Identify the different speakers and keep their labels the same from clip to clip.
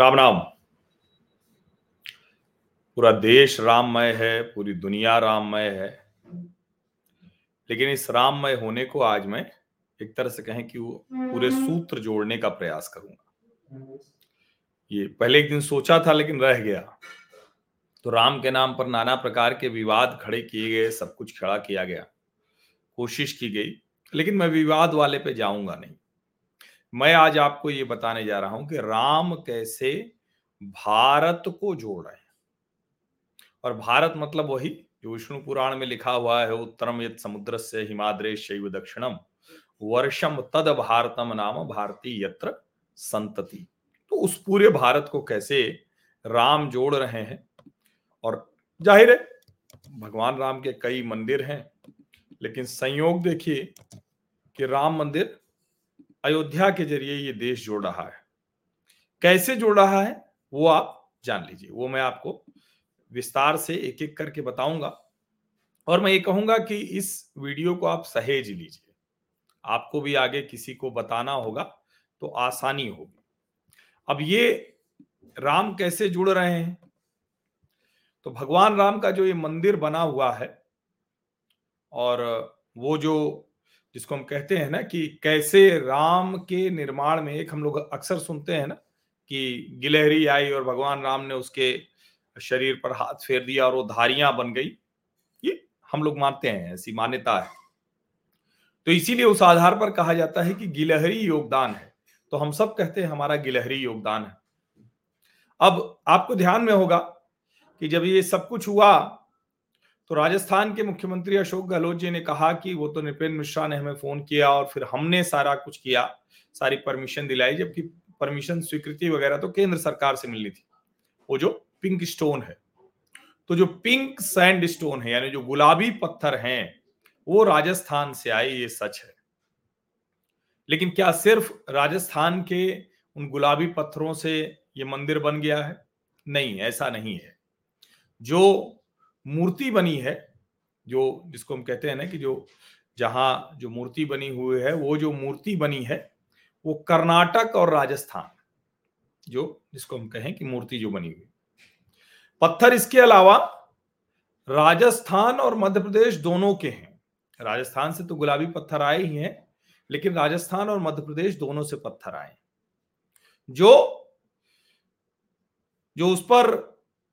Speaker 1: राम राम। पूरा देश राममय है, पूरी दुनिया राममय है। लेकिन इस राममय होने को आज मैं एक तरह से कहें कि वो पूरे सूत्र जोड़ने का प्रयास करूँगा। ये पहले एक दिन सोचा था, लेकिन रह गया। तो राम के नाम पर नाना प्रकार के विवाद खड़े किए गए, सब कुछ खड़ा किया गया। कोशिश की गई, लेकिन मैं विवाद वाले पे जाऊँगा नहीं। मैं आज आपको ये बताने जा रहा हूँ कि राम कैसे भारत को जोड़। रहे हैं और भारत मतलब वही जो विष्णु पुराण में लिखा हुआ है, उत्तरम यद समुद्र से हिमाद्रे शैव दक्षिणम, वर्षम तद भारतम नाम भारती यत्र संतति। तो उस पूरे भारत को कैसे राम जोड़ रहे हैं? और ज़ाहिर है, भगवान राम के कई मंदिर हैं, लेकिन संयोग देखिए कि राम मंदिर अयोध्या के ज़रिए ये देश जोड़ रहा है। कैसे जोड़ रहा है, वो आप जान लीजिए। वो मैं आपको विस्तार से एक एक करके बताऊँगा। और मैं ये कहूँगा कि इस वीडियो को आप सहेज लीजिए। आपको भी आगे किसी को बताना होगा तो आसानी होगी। अब ये राम कैसे जुड़ रहे हैं? तो भगवान राम का जो ये मंदिर बना हुआ है और वो जो जिसको हम कहते हैं ना कि कैसे राम के निर्माण में एक हम लोग अक्सर सुनते हैं ना कि गिलहरी आई और भगवान राम ने उसके शरीर पर हाथ फेर दिया और वो धारियाँ बन गई। ये हम लोग मानते हैं, ऐसी मान्यता है। तो इसीलिए उस आधार पर कहा जाता है कि गिलहरी योगदान है। तो हम सब कहते हैं हमारा गिलहरी योगदान है। अब आपको ध्यान में होगा कि जब ये सब कुछ हुआ तो राजस्थान के मुख्यमंत्री अशोक गहलोत जी ने कहा कि वो तो निपेन मिश्रा ने हमें फ़ोन किया और फिर हमने सारा कुछ किया, सारी परमिशन दिलाई, जबकि परमिशन स्वीकृति वगैरह तो केंद्र सरकार से मिलनी थी। वो जो पिंक स्टोन है तो जो पिंक सैंड स्टोन है, यानी जो गुलाबी पत्थर हैं, वो राजस्थान से आए, ये सच है। लेकिन क्या सिर्फ़ राजस्थान के उन गुलाबी पत्थरों से ये मंदिर बन गया है? नहीं, ऐसा नहीं है। जो मूर्ति बनी है, जो, जिसको हम कहते हैं ना कि जो, जहाँ जो मूर्ति बनी हुई है, वो जो मूर्ति बनी है, वो कर्नाटक और राजस्थान, जो, जिसको हम कहें कि मूर्ति जो बनी हुई। पत्थर इसके अलावा, राजस्थान और मध्य प्रदेश दोनों के हैं। राजस्थान से तो गुलाबी पत्थर आए ही हैं, लेकिन राजस्थान और मध्य प्रदेश दोनों से पत्थर आए जो जो उस पर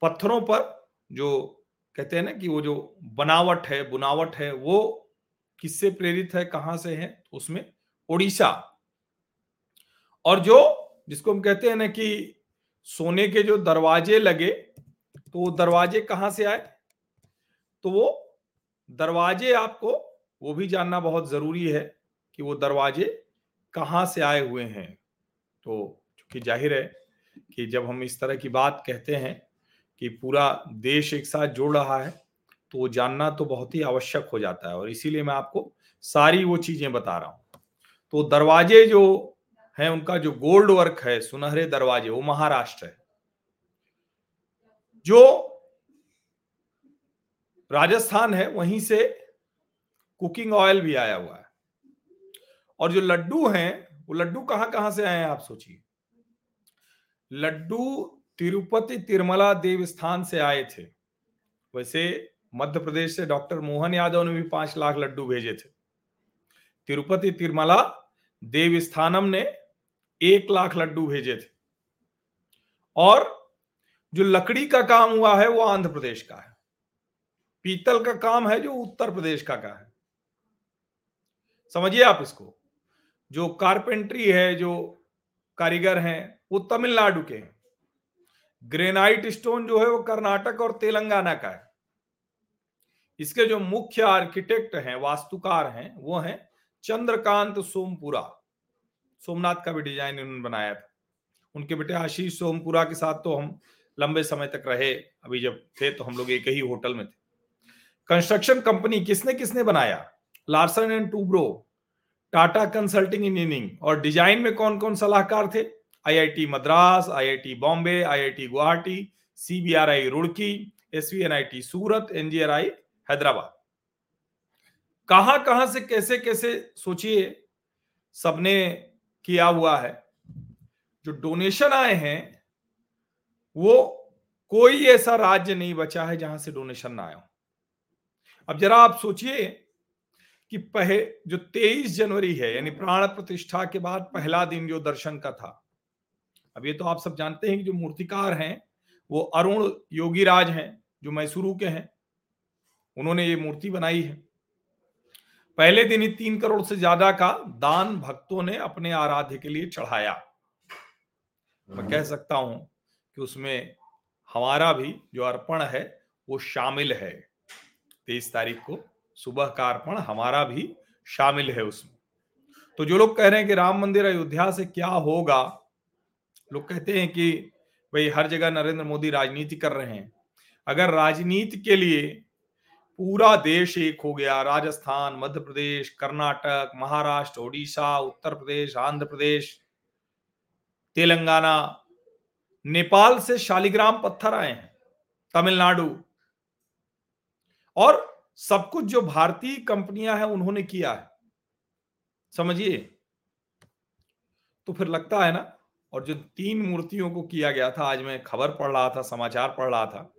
Speaker 1: पत्थरों पर, जो कहते हैं ना कि वो जो बनावट है, बुनावट है, वो किससे प्रेरित है, कहाँ से है, उसमें ओडिशा। और जो, जिसको हम कहते हैं ना कि सोने के जो दरवाजे लगे तो वो दरवाजे कहाँ से आए? तो वो दरवाजे आपको, वो भी जानना बहुत ज़रूरी है कि वो दरवाजे कहाँ से आए हुए हैं। तो चूँकि ज़ाहिर है कि जब हम इस तरह की बात कहते हैं कि पूरा देश एक साथ जोड़ रहा है तो जानना तो बहुत ही आवश्यक हो जाता है और इसीलिए मैं आपको सारी वो चीज़ें बता रहा हूँ। तो दरवाजे जो है, उनका जो गोल्ड वर्क है, सुनहरे दरवाजे, वो महाराष्ट्र है। जो राजस्थान है, वहीं से कुकिंग ऑयल भी आया हुआ है। और जो लड्डू हैं, वो लड्डू कहाँ कहाँ से आए हैं, आप सोचिए। लड्डू तिरुपति तिरुमला देवस्थान से आए थे। वैसे मध्य प्रदेश से डॉक्टर मोहन यादव ने भी पाँच लाख लड्डू भेजे थे। तिरुपति तिरुमला देवस्थानम ने एक लाख लड्डू भेजे थे। और जो लकड़ी का काम हुआ है, वो आंध्र प्रदेश का है। पीतल का काम है, जो उत्तर प्रदेश का का है। समझिए आप इसको। जो कारपेंट्री है, जो कारीगर हैं, वो तमिलनाडु के हैं। ग्रेनाइट स्टोन जो है वो कर्नाटक और तेलंगाना का है। इसके जो मुख्य आर्किटेक्ट हैं, वास्तुकार हैं, वो हैं चंद्रकांत सोमपुरा। सोमनाथ का भी डिज़ाइन इन्होंने बनाया था। उनके बेटे आशीष सोमपुरा के साथ तो हम लंबे समय तक रहे, अभी जब थे तो हम लोग एक ही होटल में थे। कंस्ट्रक्शन कंपनी किसने किसने बनाया? Larsen and Toubro, Tata consulting engineering और डिज़ाइन में कौन कौन सलाहकार थे? IIT Madras, IIT Bombay, IIT Guwahati, CBRI Roorkee, SVNIT Surat, NGRI Hyderabad. कहाँ कहाँ से कैसे कैसे सोचिए, सबने किया हुआ है। जो डोनेशन आए हैं, वो कोई ऐसा राज्य नहीं बचा है जहाँ से डोनेशन ना आया अब जरा आप सोचिए कि पहले जो 23 जनवरी है, यानी प्राण प्रतिष्ठा के बाद पहला दिन जो दर्शन का था अब ये तो आप सब जानते हैं कि जो मूर्तिकार हैं वो अरुण योगीराज हैं जो मैसूरू के हैं। उन्होंने ये मूर्ति बनाई है। पहले दिन ही तीन करोड़ से ज़्यादा का दान भक्तों ने अपने आराध्य के लिए चढ़ाया। मैं कह सकता हूँ कि उसमें हमारा भी जो अर्पण है वो शामिल है। तेईस तारीख को सुबह का अर्पण हमारा भी शामिल है उसमें। तो जो लोग कह रहे हैं कि राम मंदिर अयोध्या से क्या होगा लोग कहते हैं कि, भाई, हर जगह नरेंद्र मोदी राजनीति कर रहे हैं। अगर राजनीति के लिए पूरा देश एक हो गया, राजस्थान, मध्य प्रदेश, कर्नाटक, महाराष्ट्र, ओडिशा, उत्तर प्रदेश, आंध्र प्रदेश, तेलंगाना, नेपाल से शालिग्राम पत्थर आए हैं, तमिलनाडु, और सब कुछ जो भारतीय कंपनियाँ हैं, उन्होंने किया है। समझिए? तो फिर लगता है ना और जो तीन मूर्तियों को किया गया था, आज मैं खबर पढ़ रहा था, समाचार पढ़ रहा था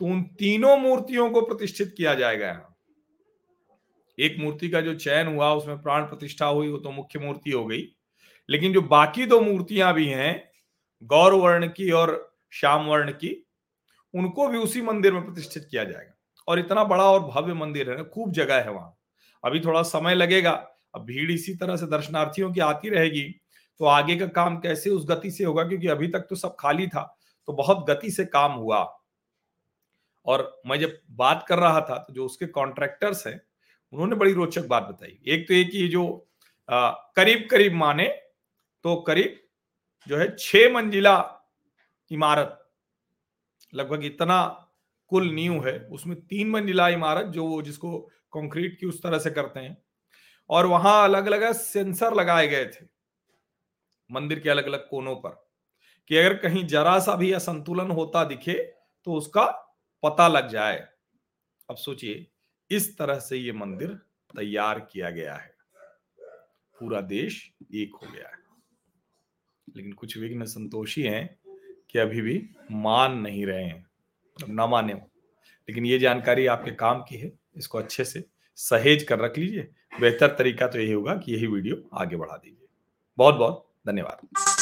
Speaker 1: तो उन तीनों मूर्तियों को प्रतिष्ठित किया जाएगा यहाँ। एक मूर्ति का जो चयन हुआ, उसमें प्राण प्रतिष्ठा हुई, वो तो मुख्य मूर्ति हो गई। लेकिन जो बाकी दो मूर्तियाँ भी हैं गौर वर्ण की और श्याम वर्ण की, उनको भी उसी मंदिर में प्रतिष्ठित किया जाएगा। और इतना बड़ा और भव्य मंदिर है ना खूब जगह है वहाँ। अभी थोड़ा समय लगेगा, अब भीड़ इसी तरह से दर्शनार्थियों की आती रहेगी तो आगे का काम कैसे उस गति से होगा? क्योंकि अभी तक तो सब खाली था तो बहुत गति से काम हुआ। और मैं जब बात कर रहा था तो जो उसके कॉन्ट्रैक्टर्स हैं उन्होंने बड़ी रोचक बात बताई। एक तो एक ये जो आ, करीब करीब माने तो करीब जो है छह मंजिला इमारत लगभग इतना कुल न्यू है उसमें तीन मंजिला इमारत जो वो जिसको कंक्रीट की उस तरह से करते हैं। और वहाँ अलग अलग सेंसर लगाए गए थे। मंदिर के अलग अलग कोनों पर, कि अगर कहीं जरा सा भी असंतुलन होता दिखे तो उसका पता लग जाए। अब सोचिए, इस तरह से ये मंदिर तैयार किया गया है। पूरा देश एक हो गया है। लेकिन कुछ विघ्न संतोषी हैं कि अभी भी मान नहीं रहे हैं। ना माने लेकिन ये जानकारी आपके काम की है, इसको अच्छे से सहेज कर रख लीजिए। बेहतर तरीका तो यही होगा कि यही वीडियो आगे बढ़ा दीजिए। बहुत बहुत धन्यवाद।